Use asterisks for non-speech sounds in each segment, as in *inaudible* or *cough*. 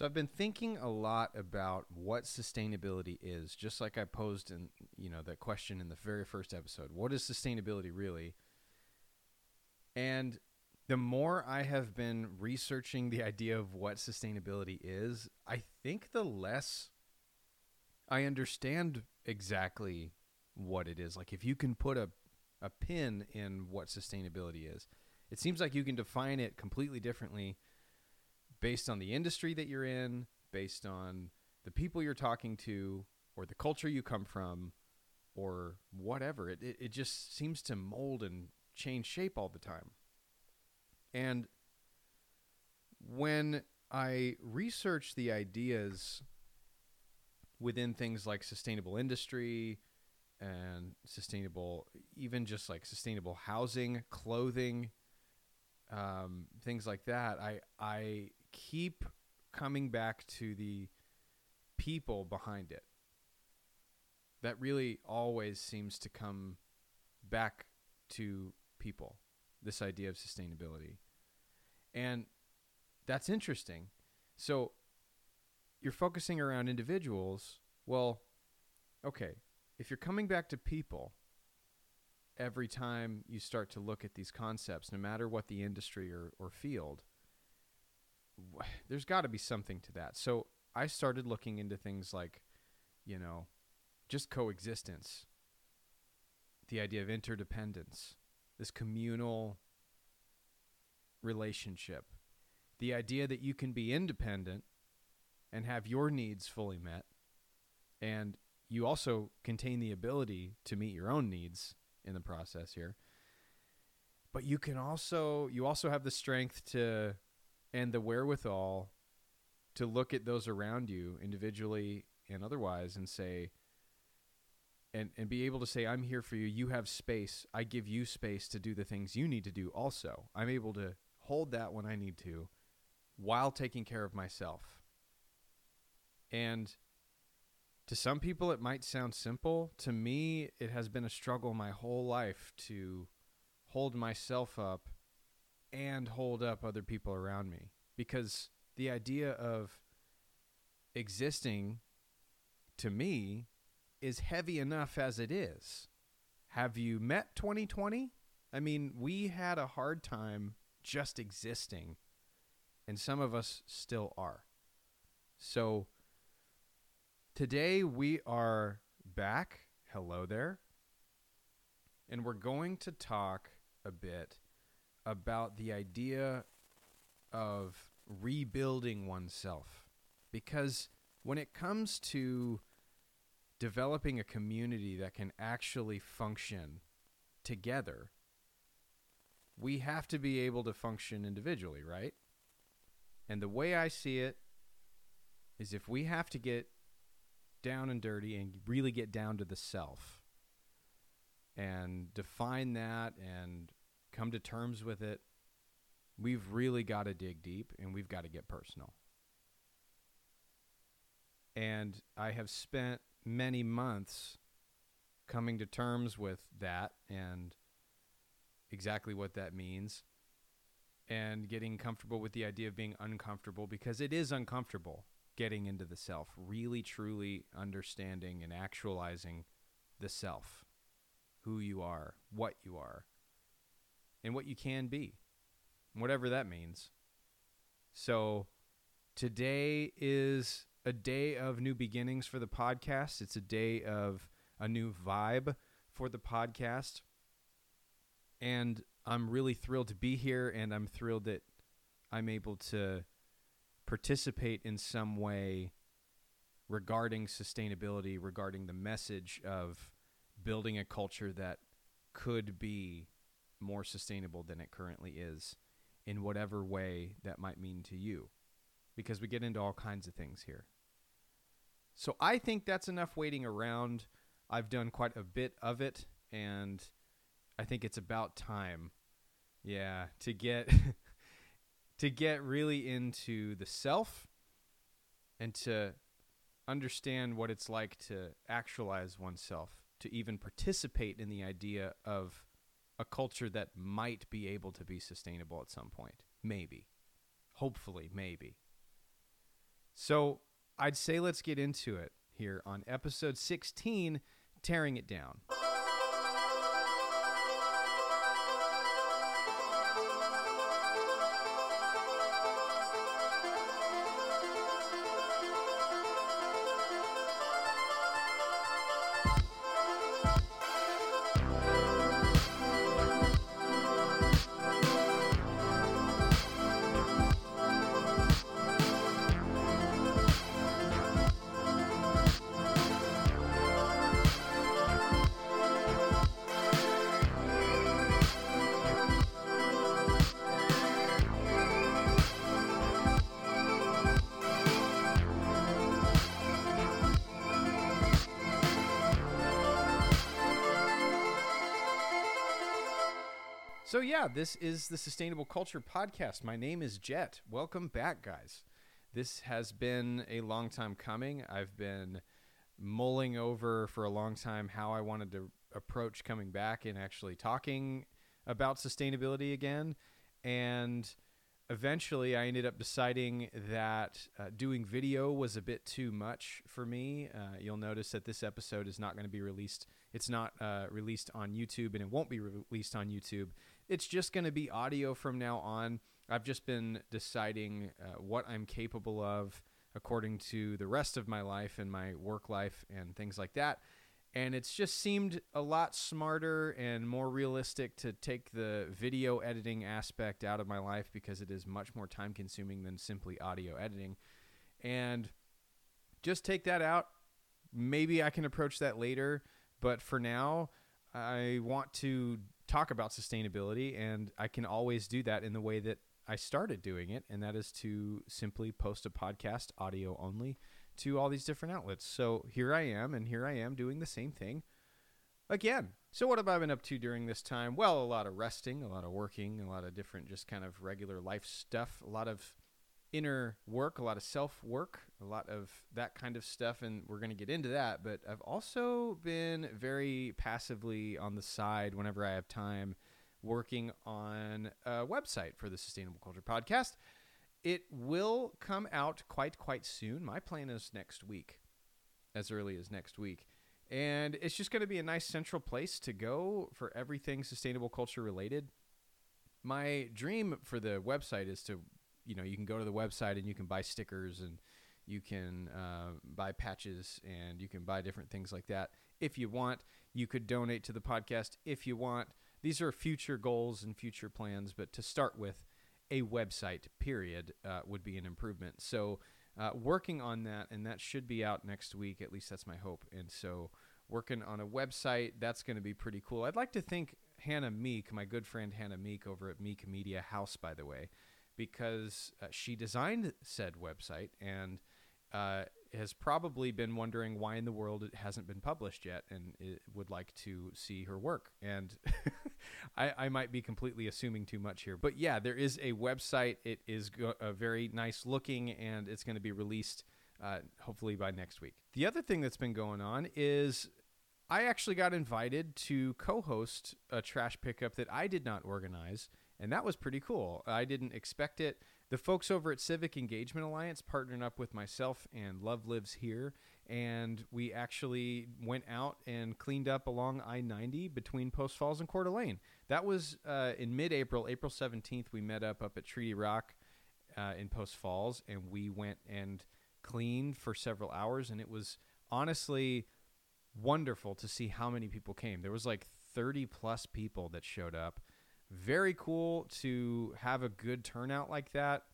So I've been thinking a lot about what sustainability is, just like I posed in, you know, that question in the very first episode. What is sustainability really? And the more I have been researching the idea of what sustainability is, I think the less I understand exactly what it is. Like if you can put a a pin in what sustainability is, it seems like you can define it completely differently based on the industry that you're in, based on the people you're talking to, or the culture you come from, or whatever. It, it, it just seems to mold and change shape all the time. And when I research the ideas within things like sustainable industry and sustainable, even just like sustainable housing, clothing, um, things like that, I I keep coming back to the people behind it. That really always seems to come back to people, this idea of sustainability. And that's interesting. So you're focusing around individuals. Well, okay, if you're coming back to people every time you start to look at these concepts, no matter what the industry or, or field, there's got to be something to that. So I started looking into things like, you know, just coexistence, the idea of interdependence, this communal relationship, the idea that you can be independent and have your needs fully met, and you also contain the ability to meet your own needs in the process here. But you can also you also have the strength to and the wherewithal to look at those around you individually and otherwise and say and and be able to say I'm here for you. You have space. I give you space to do the things you need to do also. I'm able to hold that when I need to while taking care of myself. And to some people it might sound simple. To me it has been a struggle my whole life to hold myself up and hold up other people around me because the idea of existing to me is heavy enough as it is. Have you met 2020? I mean, we had a hard time just existing, and some of us still are. So today we are back. Hello there. And we're going to talk a bit about the idea of rebuilding oneself. Because when it comes to developing a community that can actually function together, we have to be able to function individually, right? And the way I see it is if we have to get down and dirty and really get down to the self and define that and come to terms with it, we've really got to dig deep and we've got to get personal. And I have spent many months coming to terms with that and exactly what that means and getting comfortable with the idea of being uncomfortable because it is uncomfortable getting into the self, really truly understanding and actualizing the self, who you are, what you are, and what you can be, whatever that means. So today is a day of new beginnings for the podcast. It's a day of a new vibe for the podcast. And I'm really thrilled to be here, and I'm thrilled that I'm able to participate in some way regarding sustainability, regarding the message of building a culture that could be more sustainable than it currently is in whatever way that might mean to you because we get into all kinds of things here. So I think that's enough waiting around. I've done quite a bit of it and I think it's about time. Yeah, to get *laughs* to get really into the self and to understand what it's like to actualize oneself, to even participate in the idea of a culture that might be able to be sustainable at some point. Maybe. Hopefully, maybe. So I'd say let's get into it here on episode 16, Tearing It Down. Yeah, this is the Sustainable Culture Podcast. My name is Jet. Welcome back, guys. This has been a long time coming. I've been mulling over for a long time how I wanted to approach coming back and actually talking about sustainability again. And eventually, I ended up deciding that uh, doing video was a bit too much for me. Uh, you'll notice that this episode is not going to be released. It's not uh, released on YouTube, and it won't be re- released on YouTube it's just going to be audio from now on. I've just been deciding uh, what I'm capable of according to the rest of my life and my work life and things like that. And it's just seemed a lot smarter and more realistic to take the video editing aspect out of my life because it is much more time consuming than simply audio editing. And just take that out. Maybe I can approach that later. But for now, I want to talk about sustainability, and I can always do that in the way that I started doing it, and that is to simply post a podcast audio only to all these different outlets. So here I am, and here I am doing the same thing again. So, what have I been up to during this time? Well, a lot of resting, a lot of working, a lot of different just kind of regular life stuff, a lot of inner work, a lot of self work, a lot of that kind of stuff. And we're going to get into that. But I've also been very passively on the side whenever I have time working on a website for the Sustainable Culture Podcast. It will come out quite, quite soon. My plan is next week, as early as next week. And it's just going to be a nice central place to go for everything sustainable culture related. My dream for the website is to you know you can go to the website and you can buy stickers and you can uh, buy patches and you can buy different things like that if you want. You could donate to the podcast if you want. These are future goals and future plans, but to start with, a website period uh, would be an improvement. So, uh, working on that, and that should be out next week. At least that's my hope. And so, working on a website, that's going to be pretty cool. I'd like to think Hannah Meek, my good friend Hannah Meek over at Meek Media House, by the way, because uh, she designed said website and uh, has probably been wondering why in the world it hasn't been published yet and would like to see her work. And *laughs* I, I, might be completely assuming too much here. But yeah, there is a website. It is go- very nice looking and it's going to be released uh, hopefully by next week. The other thing that's been going on is I actually got invited to co host a trash pickup that I did not organize and that was pretty cool. I didn't expect it. The folks over at Civic Engagement Alliance partnered up with myself and Love Lives Here, and we actually went out and cleaned up along I 90 between Post Falls and Coeur d'Alene. That was uh, in mid April, April 17th. We met up up at Treaty Rock uh, in Post Falls, and we went and cleaned for several hours, and it was honestly wonderful to see how many people came. There was like 30 plus people that showed up very cool to have a good turnout like that.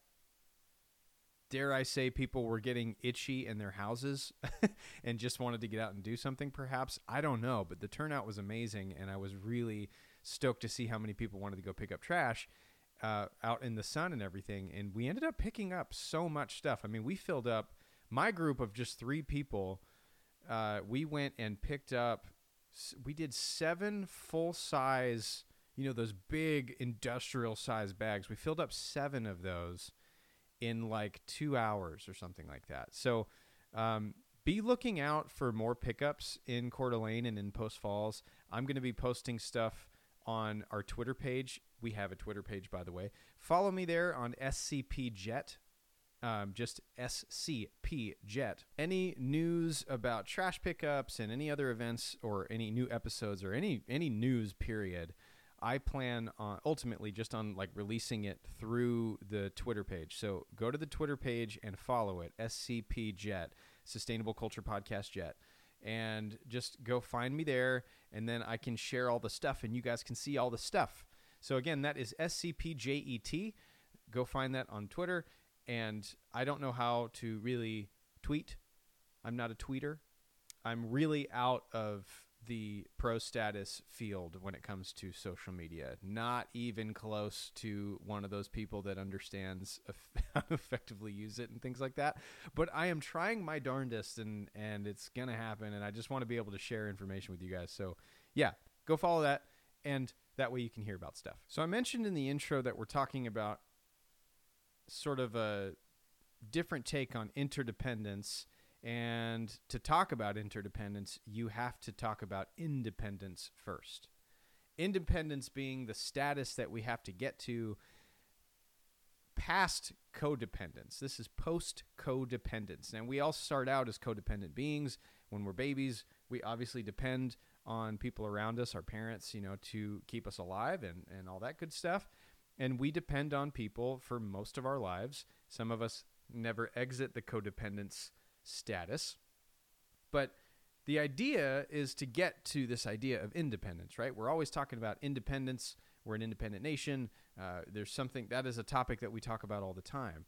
Dare I say, people were getting itchy in their houses *laughs* and just wanted to get out and do something, perhaps. I don't know, but the turnout was amazing, and I was really stoked to see how many people wanted to go pick up trash uh, out in the sun and everything. And we ended up picking up so much stuff. I mean, we filled up my group of just three people. Uh, we went and picked up, we did seven full size you know those big industrial size bags. We filled up seven of those in like two hours or something like that. So um, be looking out for more pickups in Coeur d'Alene and in Post Falls. I'm going to be posting stuff on our Twitter page. We have a Twitter page, by the way. Follow me there on SCP Jet Um, just SCP Jet. Any news about trash pickups and any other events or any new episodes or any any news period, I plan on ultimately just on like releasing it through the Twitter page. So go to the Twitter page and follow it, SCP Jet, Sustainable Culture Podcast Jet. And just go find me there, and then I can share all the stuff, and you guys can see all the stuff. So again, that is SCPJET. Go find that on Twitter. And I don't know how to really tweet. I'm not a tweeter. I'm really out of the pro status field when it comes to social media. Not even close to one of those people that understands *laughs* how to effectively use it and things like that. But I am trying my darndest and and it's to happen and I just want to be able to share information with you guys. So, yeah, go follow that and that way you can hear about stuff. So I mentioned in the intro that we're talking about sort of a different take on interdependence and to talk about interdependence, you have to talk about independence first. Independence being the status that we have to get to past codependence. This is post codependence. And we all start out as codependent beings. When we're babies, we obviously depend on people around us, our parents, you know, to keep us alive and, and all that good stuff. And we depend on people for most of our lives. Some of us never exit the codependence status. But the idea is to get to this idea of independence, right? We're always talking about independence. We're an independent nation. Uh, there's something that is a topic that we talk about all the time.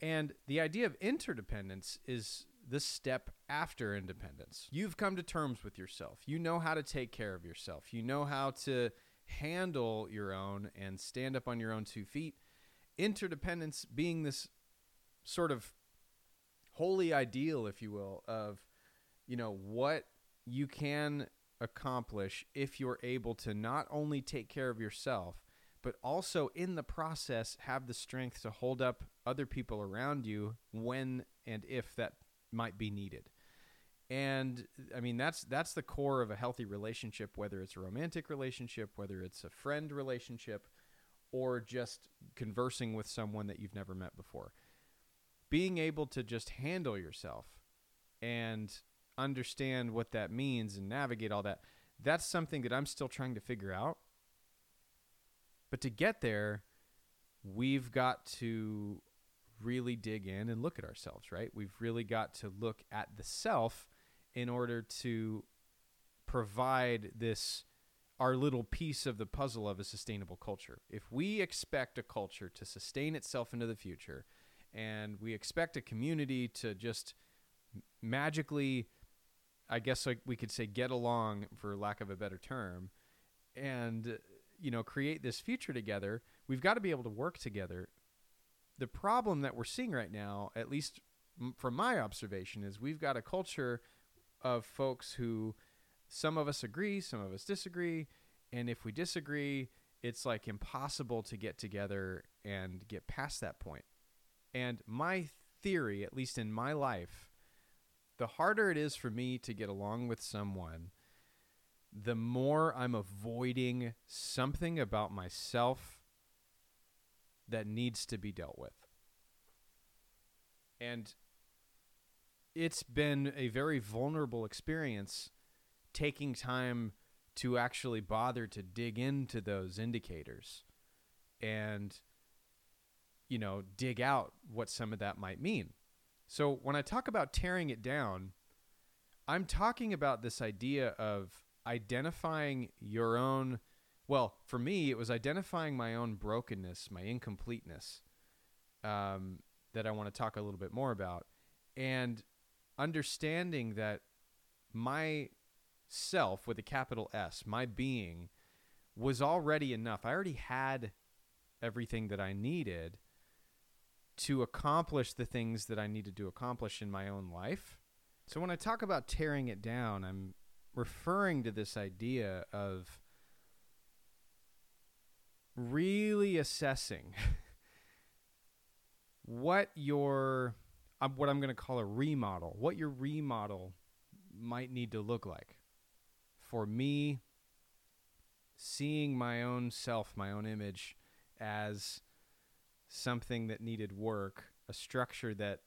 And the idea of interdependence is the step after independence. You've come to terms with yourself. You know how to take care of yourself. You know how to handle your own and stand up on your own two feet. Interdependence being this sort of holy ideal, if you will, of you know what you can accomplish if you're able to not only take care of yourself, but also in the process have the strength to hold up other people around you when and if that might be needed. And I mean that's that's the core of a healthy relationship whether it's a romantic relationship, whether it's a friend relationship or just conversing with someone that you've never met before being able to just handle yourself and understand what that means and navigate all that that's something that I'm still trying to figure out. But to get there we've got to really dig in and look at ourselves right? We've really got to look at the self in order to provide this our little piece of the puzzle of a sustainable culture. If we expect a culture to sustain itself into the future and we expect a community to just magically i guess like we could say get along for lack of a better term and you know create this future together. We've got to be able to work together. The problem that we're seeing right now at least from my observation is we've got a culture of folks who some of us agree some of us disagree and if we disagree it's like impossible to get together and get past that point and my theory, at least in my life, the harder it is for me to get along with someone, the more I'm avoiding something about myself that needs to be dealt with. And it's been a very vulnerable experience taking time to actually bother to dig into those indicators and you know, dig out what some of that might mean. So when I talk about tearing it down, I'm talking about this idea of identifying your own well, for me, it was identifying my own brokenness, my incompleteness, um, that I want to talk a little bit more about, and understanding that my self with a capital S, my being, was already enough. I already had everything that I needed to accomplish the things that I needed to accomplish in my own life. So when I talk about tearing it down, I'm referring to this idea of really assessing *laughs* what your um, what I'm going to call a remodel, what your remodel might need to look like. For me, seeing my own self, my own image as something that needed work, a structure that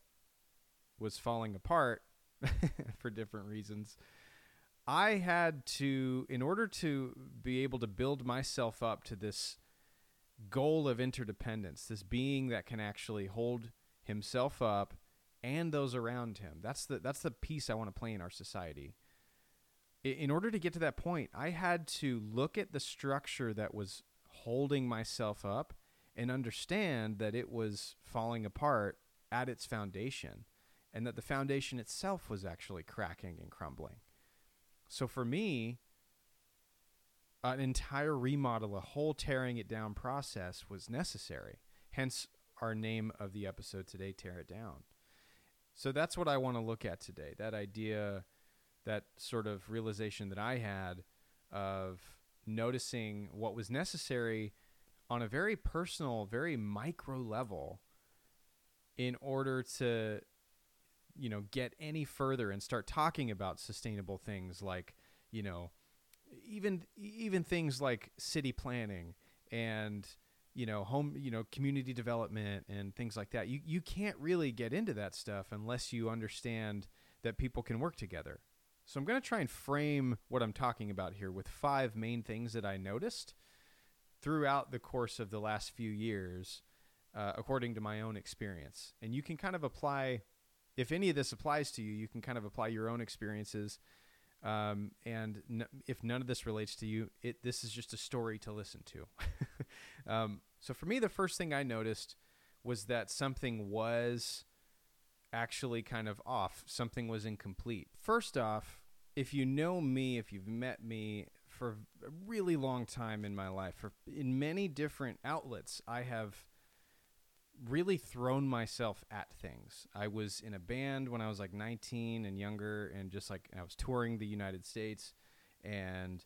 was falling apart *laughs* for different reasons. I had to, in order to be able to build myself up to this goal of interdependence, this being that can actually hold himself up and those around him. That's the that's the piece I want to play in our society. In order to get to that point, I had to look at the structure that was holding myself up and understand that it was falling apart at its foundation and that the foundation itself was actually cracking and crumbling. So for me, an entire remodel, a whole tearing it down process was necessary. Hence our name of the episode today, Tear It Down. So that's what I want to look at today. That idea, that sort of realization that I had of noticing what was necessary on a very personal, very micro level in order to you know get any further and start talking about sustainable things like you know even even things like city planning and you know home you know community development and things like that. You you can't really get into that stuff unless you understand that people can work together. So i'm going to try and frame what i'm talking about here with five main things that i noticed throughout the course of the last few years uh, according to my own experience and you can kind of apply if any of this applies to you you can kind of apply your own experiences um, and n- if none of this relates to you, it this is just a story to listen to. *laughs* um, so for me, the first thing I noticed was that something was actually kind of off. Something was incomplete. First off, if you know me, if you've met me for a really long time in my life, for in many different outlets, I have really thrown myself at things. I was in a band when I was like 19 and younger, and just like I was touring the United States, and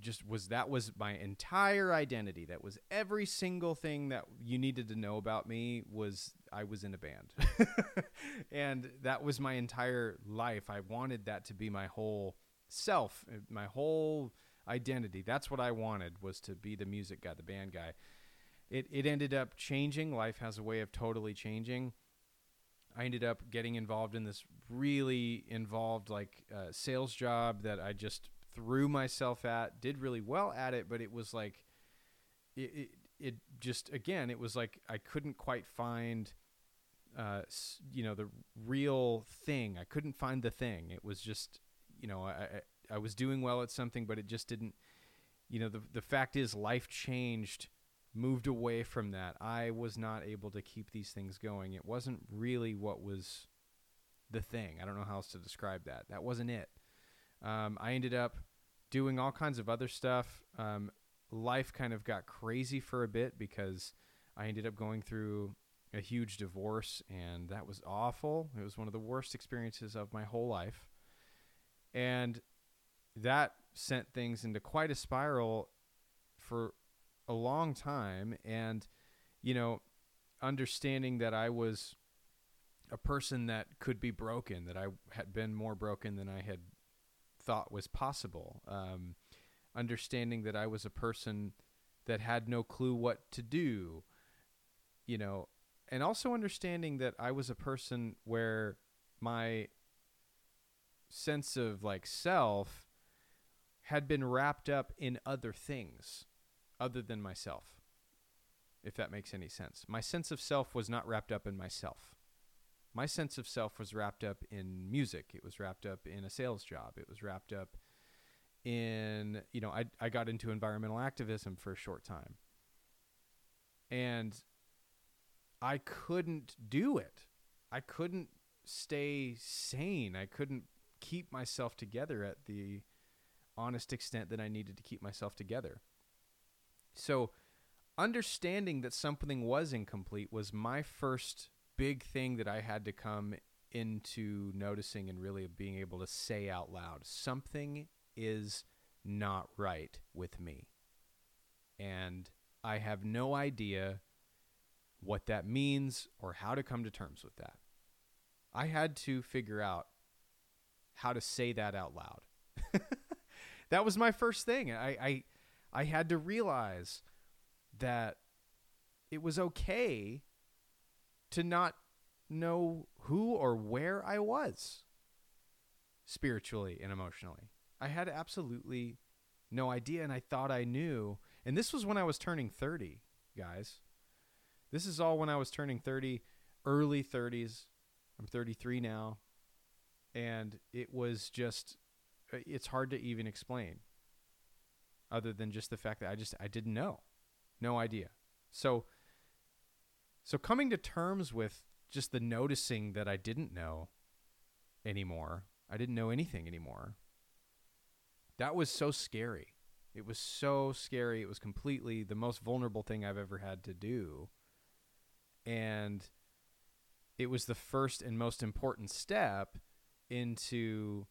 just was that was my entire identity. That was every single thing that you needed to know about me was I was in a band, *laughs* and that was my entire life. I wanted that to be my whole self, my whole identity. That's what I wanted was to be the music guy, the band guy it, it ended up changing. Life has a way of totally changing. I ended up getting involved in this really involved like uh, sales job that I just threw myself at. Did really well at it, but it was like it, it, it just again it was like I couldn't quite find uh, you know the real thing. I couldn't find the thing. It was just you know I I was doing well at something, but it just didn't. You know the the fact is life changed moved away from that. I was not able to keep these things going. It wasn't really what was the thing. I don't know how else to describe that. That wasn't it. Um, I ended up doing all kinds of other stuff. Um, life kind of got crazy for a bit because I ended up going through a huge divorce, and that was awful. It was one of the worst experiences of my whole life. And that sent things into quite a spiral for a long time. And you know understanding that I was a person that could be broken that I had been more broken than I had thought was possible. Um, understanding that I was a person that had no clue what to do you know and also understanding that I was a person where my sense of like self had been wrapped up in other things other than myself, if that makes any sense. My sense of self was not wrapped up in myself. My sense of self was wrapped up in music. It was wrapped up in a sales job. It was wrapped up in, you know, I, I got into environmental activism for a short time. And I couldn't do it. I couldn't stay sane. I couldn't keep myself together at the honest extent that I needed to keep myself together. So, understanding that something was incomplete was my first big thing that I had to come into noticing and really being able to say out loud something is not right with me. And I have no idea what that means or how to come to terms with that. I had to figure out how to say that out loud. *laughs* that was my first thing. I, I I had to realize that it was okay to not know who or where I was spiritually and emotionally. I had absolutely no idea, and I thought I knew. And this was when I was turning 30, guys. This is all when I was turning 30, early 30s. I'm 33 now. And it was just, it's hard to even explain other than just the fact that I just, I didn't know. No idea. So, so coming to terms with just the noticing that I didn't know anymore, I didn't know anything anymore. That was so scary. It was so scary. It was completely the most vulnerable thing I've ever had to do. And it was the first and most important step into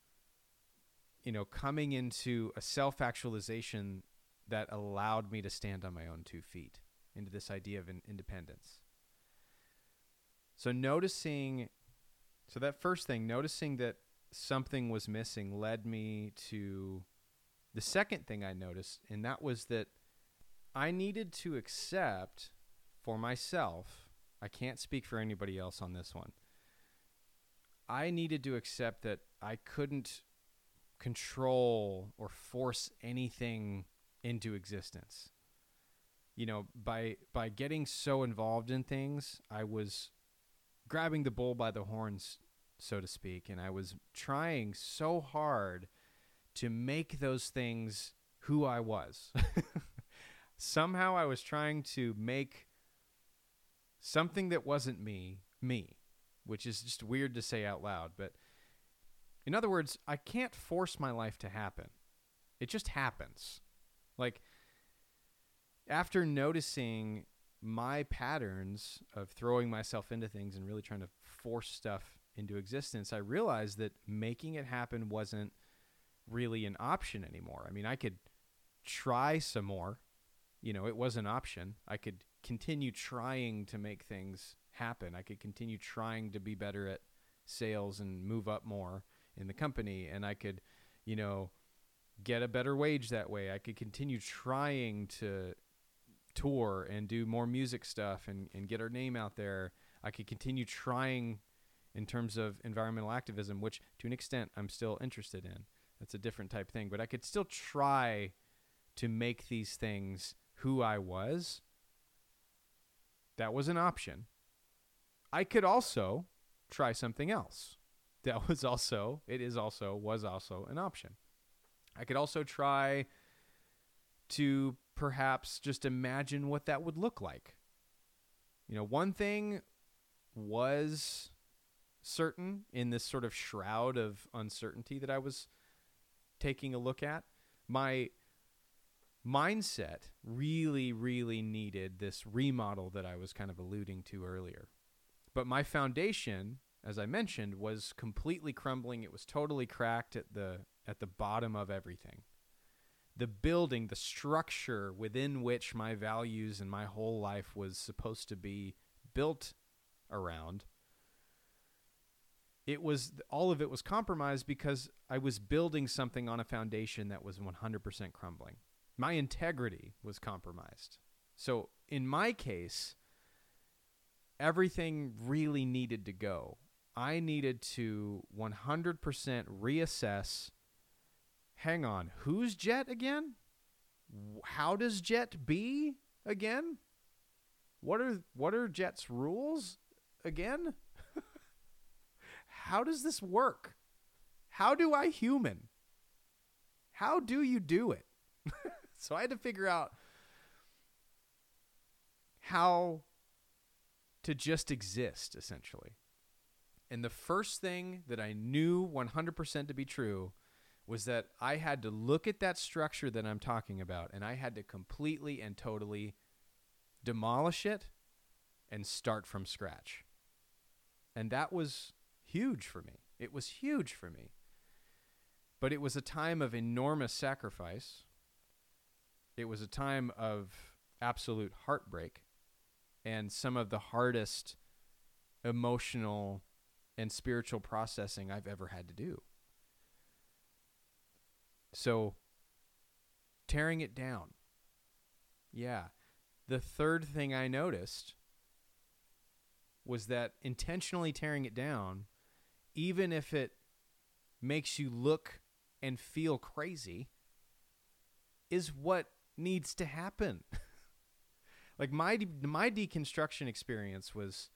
you know coming into a self-actualization that allowed me to stand on my own two feet into this idea of independence so noticing so that first thing noticing that something was missing led me to the second thing I noticed, and that was that I needed to accept for myself, I can't speak for anybody else on this one. I needed to accept that I couldn't control or force anything into existence. You know, by by getting so involved in things, I was grabbing the bull by the horns, so to speak, and I was trying so hard to make those things who I was. *laughs* Somehow I was trying to make something that wasn't me, me, which is just weird to say out loud. But in other words, I can't force my life to happen, it just happens. Like, after noticing my patterns of throwing myself into things and really trying to force stuff into existence, I realized that making it happen wasn't really an option anymore. I mean, I could try some more. You know, it was an option. I could continue trying to make things happen. I could continue trying to be better at sales and move up more in the company and I could, you know, get a better wage that way. I could continue trying to tour and do more music stuff and, and get our name out there. I could continue trying in terms of environmental activism, which to an extent I'm still interested in. That's a different type thing. But I could still try to make these things who I was. That was an option. I could also try something else. That was also, it is also, was also an option. I could also try to perhaps just imagine what that would look like. You know, one thing was certain in this sort of shroud of uncertainty that I was taking a look at, my mindset really, really needed this remodel that I was kind of alluding to earlier. But my foundation, as I mentioned, was completely crumbling. It was totally cracked at the at the bottom of everything. The building, the structure within which my values and my whole life was supposed to be built around it was all of it was compromised because I was building something on a foundation that was 100% crumbling. My integrity was compromised. So in my case, everything really needed to go. I needed to 100% reassess hang on, who's Jet again? How does Jet be again? What are what are Jet's rules again? *laughs* how does this work? How do I human? How do you do it? *laughs* so I had to figure out how to just exist, essentially. And the first thing that I knew 100% to be true was that I had to look at that structure that I'm talking about and I had to completely and totally demolish it and start from scratch. And that was huge for me. It was huge for me. But it was a time of enormous sacrifice. It was a time of absolute heartbreak and some of the hardest emotional and spiritual processing I've ever had to do. So, tearing it down. Yeah. The third thing I noticed was that intentionally tearing it down, even if it makes you look and feel crazy, is what needs to happen. *laughs* like my my deconstruction experience was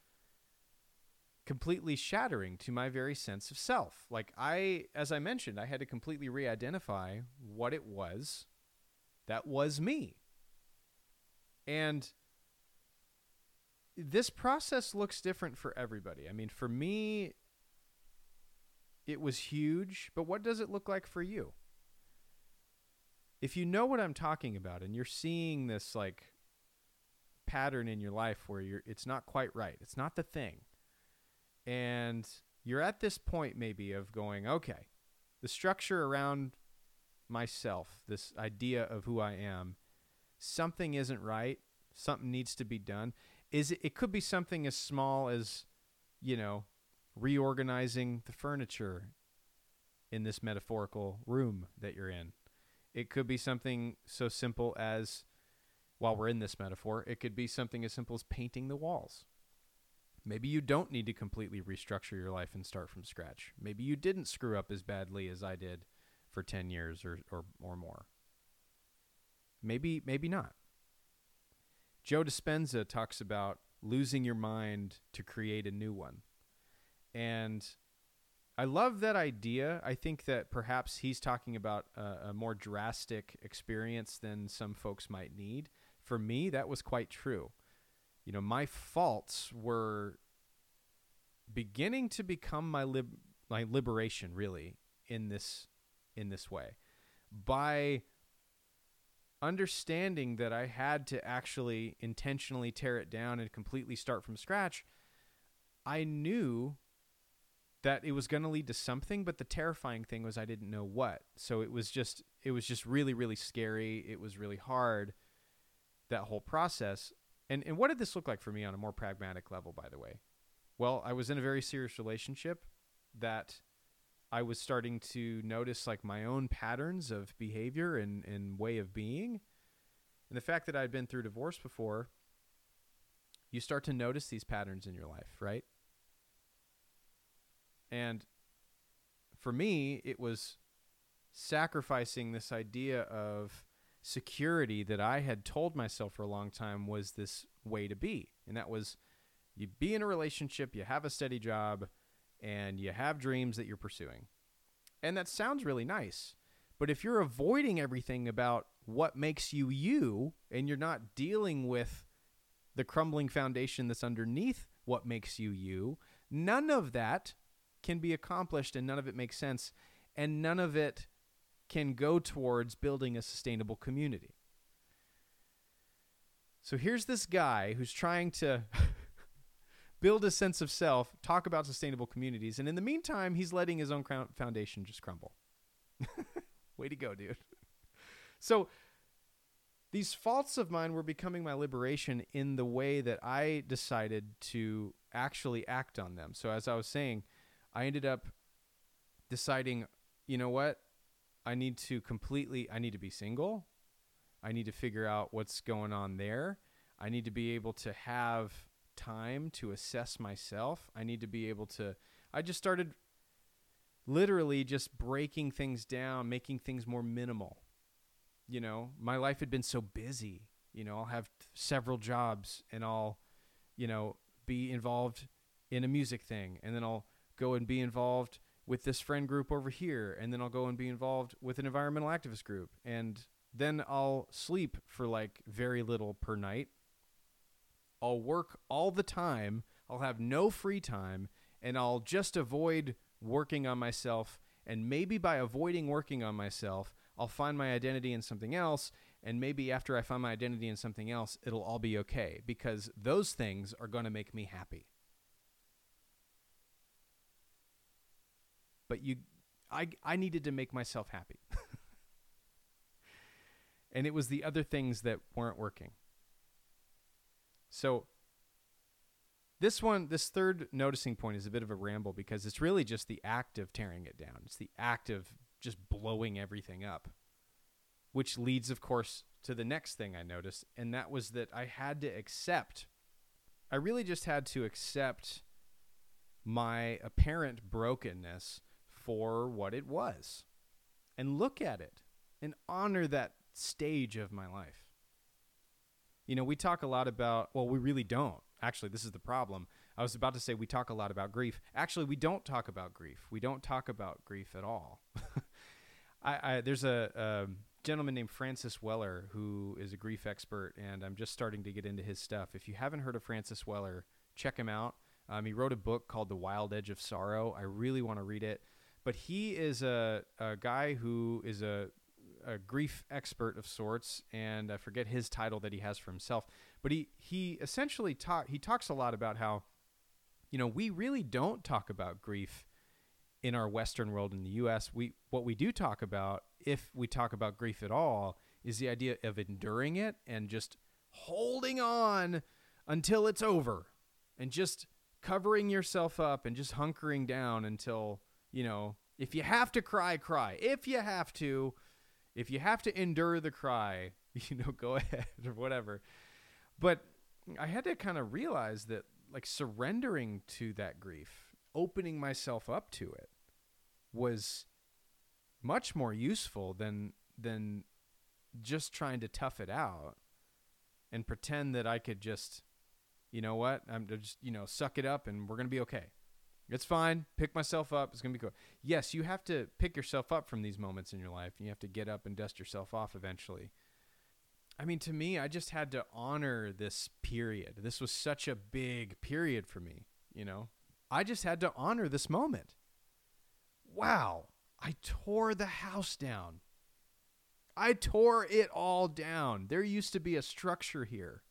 completely shattering to my very sense of self. Like I as I mentioned, I had to completely re-identify what it was that was me. And this process looks different for everybody. I mean, for me it was huge, but what does it look like for you? If you know what I'm talking about and you're seeing this like pattern in your life where you're it's not quite right. It's not the thing. And you're at this point maybe of going, okay, the structure around myself, this idea of who I am, something isn't right, something needs to be done. Is it, it could be something as small as, you know, reorganizing the furniture in this metaphorical room that you're in. It could be something so simple as while we're in this metaphor, it could be something as simple as painting the walls. Maybe you don't need to completely restructure your life and start from scratch. Maybe you didn't screw up as badly as I did for 10 years or, or, or more. Maybe, maybe not. Joe Dispenza talks about losing your mind to create a new one. And I love that idea. I think that perhaps he's talking about a, a, more drastic experience than some folks might need. For me, that was quite true. You know, my faults were beginning to become my lib- my liberation really in this in this way. By understanding that I had to actually intentionally tear it down and completely start from scratch. I knew that it was going to lead to something but the terrifying thing was i didn't know what. So it was just it was just really really scary. It was really hard that whole process and and what did this look like for me on a more pragmatic level by the way? Well i was in a very serious relationship that i was starting to notice like my own patterns of behavior and and way of being. And the fact that i'd been through divorce before you start to notice these patterns in your life right? And for me, it was sacrificing this idea of security that I had told myself for a long time was this way to be. And that was you be in a relationship, you have a steady job, and you have dreams that you're pursuing. And that sounds really nice. But if you're avoiding everything about what makes you you and you're not dealing with the crumbling foundation that's underneath what makes you you, none of that can be accomplished and none of it makes sense and none of it can go towards building a sustainable community. So here's this guy who's trying to *laughs* build a sense of self, talk about sustainable communities, and in the meantime, he's letting his own foundation just crumble. *laughs* Way to go, dude. So these faults of mine were becoming my liberation in the way that I decided to actually act on them. So as I was saying, I ended up deciding, you know what? I need to completely I need to be single. I need to figure out what's going on there. I need to be able to have time to assess myself. I need to be able to I just started literally just breaking things down, making things more minimal. You know, my life had been so busy. You know, I'll have several jobs and I'll, you know, be involved in a music thing and then I'll go and be involved with this friend group over here and then I'll go and be involved with an environmental activist group and then I'll sleep for like very little per night. I'll work all the time. I'll have no free time and I'll just avoid working on myself and maybe by avoiding working on myself, I'll find my identity in something else and maybe after I find my identity in something else, it'll all be okay because those things are going to make me happy. But you I I needed to make myself happy. *laughs* and it was the other things that weren't working. So this one, this third noticing point is a bit of a ramble because it's really just the act of tearing it down. It's the act of just blowing everything up, which leads, of course, to the next thing I noticed, and that was that I had to accept I really just had to accept my apparent brokenness for what it was and look at it and honor that stage of my life. You know, we talk a lot about, well, we really don't. Actually, this is the problem. I was about to say we talk a lot about grief. Actually, we don't talk about grief. We don't talk about grief at all. *laughs* I, I, there's a, a gentleman named Francis Weller who is a grief expert, and I'm just starting to get into his stuff. If you haven't heard of Francis Weller, check him out. Um, he wrote a book called The Wild Edge of Sorrow. I really want to read it. But he is a, a guy who is a, a grief expert of sorts, and I forget his title that he has for himself. But he, he essentially talk he talks a lot about how, you know, we really don't talk about grief in our Western world in the U.S. We what we do talk about, if we talk about grief at all, is the idea of enduring it and just holding on until it's over, and just covering yourself up and just hunkering down until you know if you have to cry, cry. If you have to, if you have to endure the cry, *laughs* you know, go *laughs* ahead or whatever. But I had to kind of realize that like surrendering to that grief, opening myself up to it was much more useful than than just trying to tough it out and pretend that I could just you know what? I'm just, you know, suck it up and we're going to be okay. It's fine. Pick myself up. It's going to be cool. Yes, you have to pick yourself up from these moments in your life. You have to get up and dust yourself off eventually. I mean, to me, I just had to honor this period. This was such a big period for me, you know? I just had to honor this moment. Wow, I tore the house down. I tore it all down. There used to be a structure here.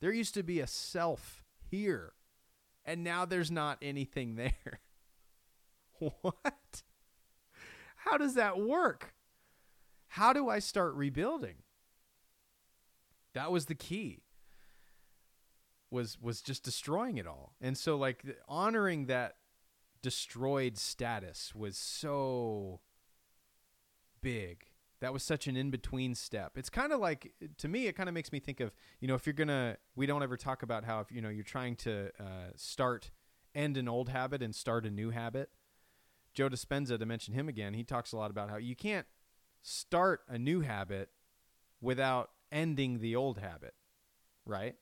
There used to be a self here and now there's not anything there. *laughs* what? How does that work? How do I start rebuilding? That was the key. Was was just destroying it all. And so like honoring that destroyed status was so big that was such an in between step. It's kind of like to me, it kind of makes me think of you know if you're gonna we don't ever talk about how if you know you're trying to uh, start end an old habit and start a new habit. Joe Dispenza, to mention him again, he talks a lot about how you can't start a new habit without ending the old habit, right?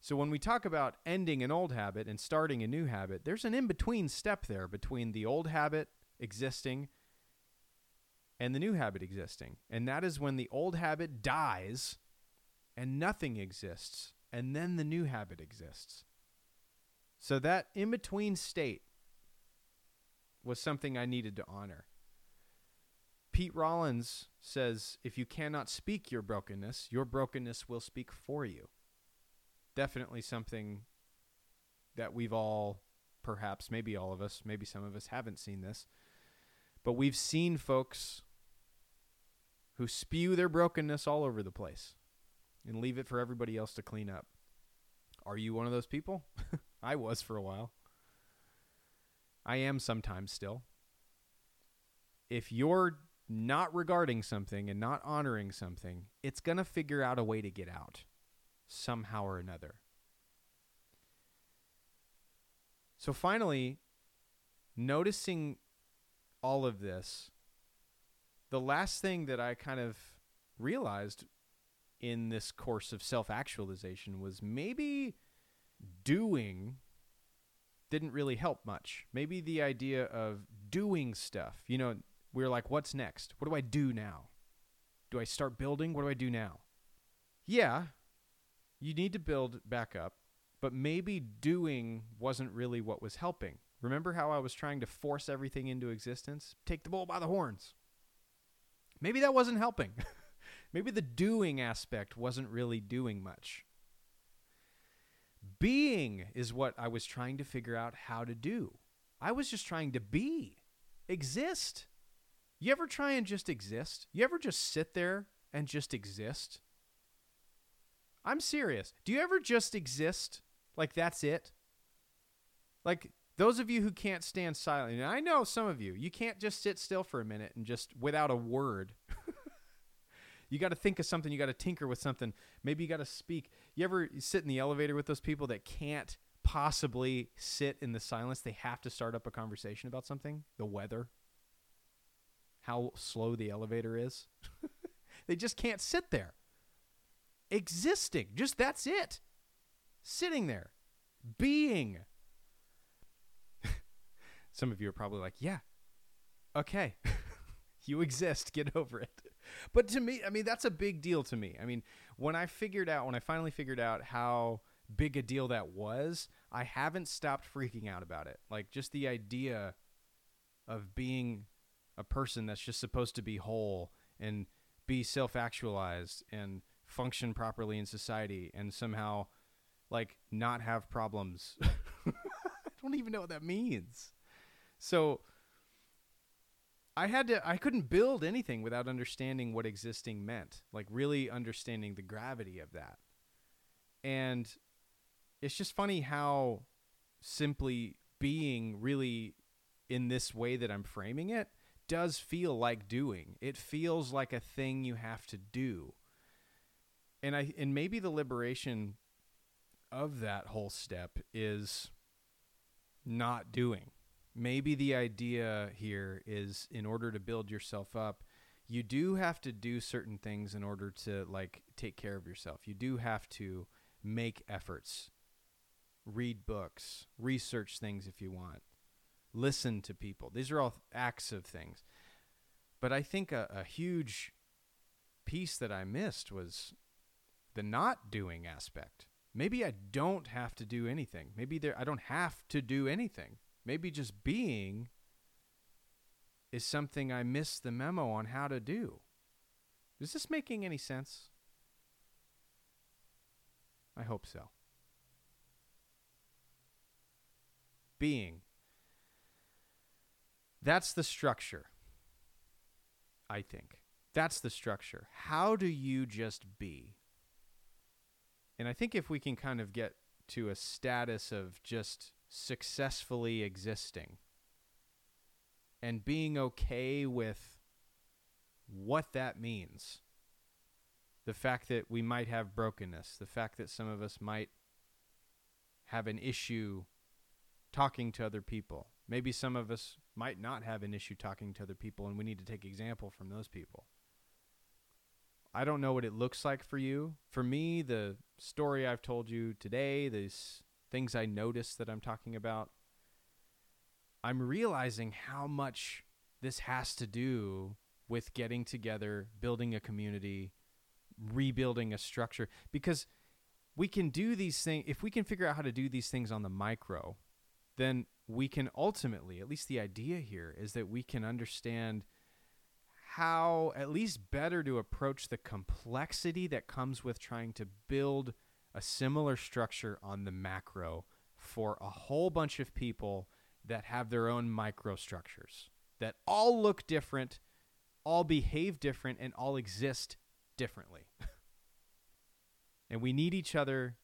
So when we talk about ending an old habit and starting a new habit, there's an in between step there between the old habit existing and the new habit existing. And that is when the old habit dies and nothing exists, and then the new habit exists. So that in between state was something I needed to honor. Pete Rollins says if you cannot speak your brokenness, your brokenness will speak for you. Definitely something that we've all, perhaps, maybe all of us, maybe some of us haven't seen this, but we've seen folks who spew their brokenness all over the place and leave it for everybody else to clean up. Are you one of those people? *laughs* I was for a while. I am sometimes still. If you're not regarding something and not honoring something, it's going to figure out a way to get out somehow or another. So finally, noticing all of this the last thing that I kind of realized in this course of self actualization was maybe doing didn't really help much. Maybe the idea of doing stuff, you know, we are like, what's next? What do I do now? Do I start building? What do I do now? Yeah, you need to build back up, but maybe doing wasn't really what was helping. Remember how I was trying to force everything into existence? Take the bull by the horns maybe that wasn't helping. *laughs* maybe the doing aspect wasn't really doing much. Being is what I was trying to figure out how to do. I was just trying to be, exist. You ever try and just exist? You ever just sit there and just exist? I'm serious. Do you ever just exist? Like that's it? Like those of you who can't stand silent, and I know some of you, you can't just sit still for a minute and just without a word. *laughs* You got to think of something. You got to tinker with something. Maybe you got to speak. You ever sit in the elevator with those people that can't possibly sit in the silence? They have to start up a conversation about something. The weather. How slow the elevator is. *laughs* they just can't sit there. Existing. Just that's it. Sitting there. Being. Some of you are probably like, yeah, okay. *laughs* you exist. Get over it. But to me, I mean, that's a big deal to me. I mean, when I figured out, when I finally figured out how big a deal that was, I haven't stopped freaking out about it. Like, just the idea of being a person that's just supposed to be whole and be self actualized and function properly in society and somehow, like, not have problems. *laughs* I don't even know what that means. So I had to I couldn't build anything without understanding what existing meant, like really understanding the gravity of that. And it's just funny how simply being really in this way that I'm framing it does feel like doing. It feels like a thing you have to do. And I and maybe the liberation of that whole step is not doing maybe the idea here is in order to build yourself up you do have to do certain things in order to like take care of yourself. You do have to make efforts. Read books. Research things if you want. Listen to people. These are all acts of things. But i think a, a huge piece that i missed was the not doing aspect. Maybe i don't have to do anything. Maybe there i don't have to do anything Maybe just being is something I missed the memo on how to do. Is this making any sense? I hope so. Being. That's the structure, I think. That's the structure. How do you just be? And I think if we can kind of get to a status of just successfully existing and being okay with what that means. The fact that we might have brokenness, the fact that some of us might have an issue talking to other people. Maybe some of us might not have an issue talking to other people, and we need to take example from those people. I don't know what it looks like for you. For me, the story I've told you today, this things I notice that I'm talking about, I'm realizing how much this has to do with getting together, building a community, rebuilding a structure. Because we can do these things, if we can figure out how to do these things on the micro, then we can ultimately, at least the idea here is that we can understand how at least better to approach the complexity that comes with trying to build a similar structure on the macro for a whole bunch of people that have their own microstructures that all look different, all behave different, and all exist differently. *laughs* and we need each other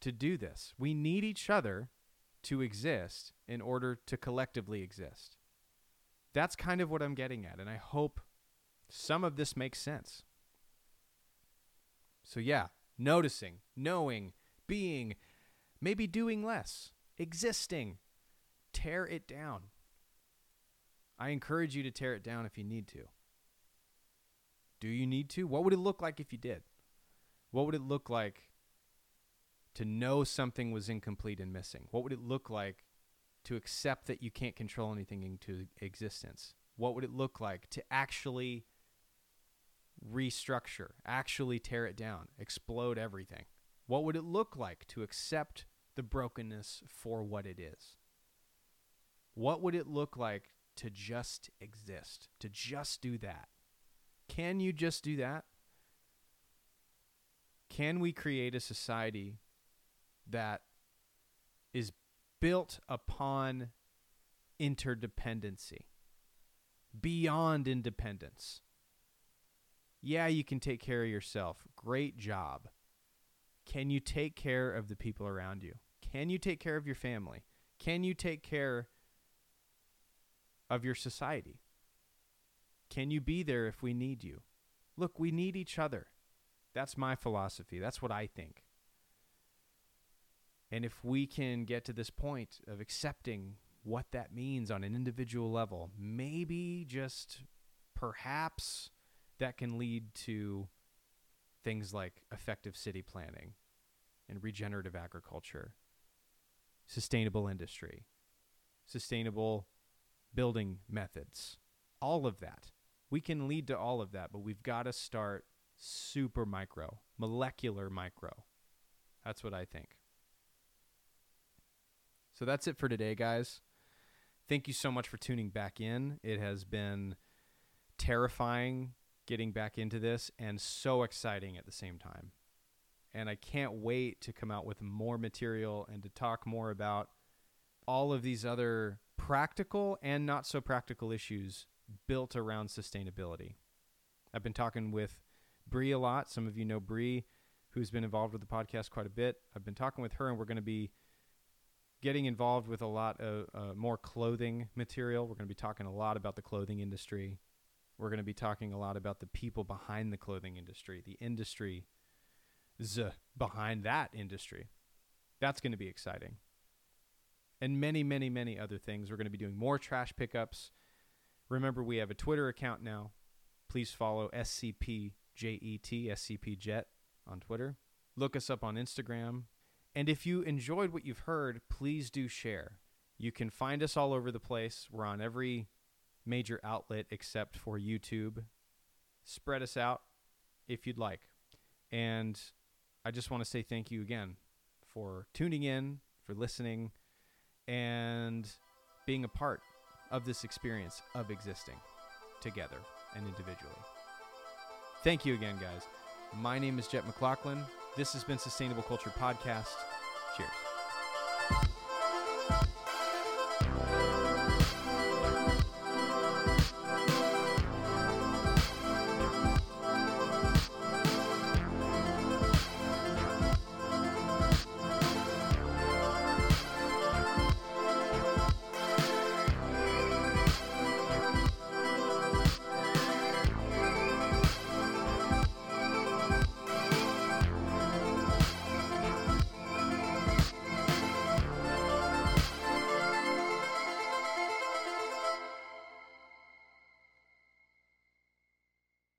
to do this. We need each other to exist in order to collectively exist. That's kind of what I'm getting at, and I hope some of this makes sense. So, yeah, noticing, knowing, being, maybe doing less, existing. Tear it down. I encourage you to tear it down if you need to. Do you need to? What would it look like if you did? What would it look like to know something was incomplete and missing? What would it look like to accept that you can't control anything into existence? What would it look like to actually restructure, actually tear it down, explode everything? What would it look like to accept the brokenness for what it is? What would it look like to just exist, to just do that? Can you just do that? Can we create a society that is built upon interdependency, beyond independence? Yeah, you can take care of yourself. Great job. Can you take care of the people around you? Can you take care of your family? Can you take care of your society? Can you be there if we need you? look, we need each other. That's my philosophy. That's what I think. And if we can get to this point of accepting what that means on an individual level, maybe just perhaps that can lead to things like effective city planning and regenerative agriculture, sustainable industry, sustainable building methods, all of that. We can lead to all of that, but we've got to start super micro, molecular micro. That's what I think. So that's it for today, guys. Thank you so much for tuning back in. It has been terrifying getting back into this and so exciting at the same time. And I can't wait to come out with more material and to talk more about all of these other practical and not so practical issues built around sustainability. I've been talking with Bree a lot. Some of you know Bree, who's been involved with the podcast quite a bit. I've been talking with her, and we're going to be getting involved with a lot of uh, more clothing material. We're going to be talking a lot about the clothing industry. We're going to be talking a lot about the people behind the clothing industry, the industry behind that industry. That's going to be exciting. And many, many, many other things. We're going to be doing more trash pickups. Remember, we have a Twitter account now. Please follow SCPJET, SCPJet on Twitter. Look us up on Instagram. And if you enjoyed what you've heard, please do share. You can find us all over the place. We're on every major outlet except for YouTube. Spread us out if you'd like. And I just want to say thank you again for tuning in, for listening, and being a part of this experience of existing together and individually. Thank you again, guys. My name is Jet McLaughlin. This has been Sustainable Culture Podcast. Cheers.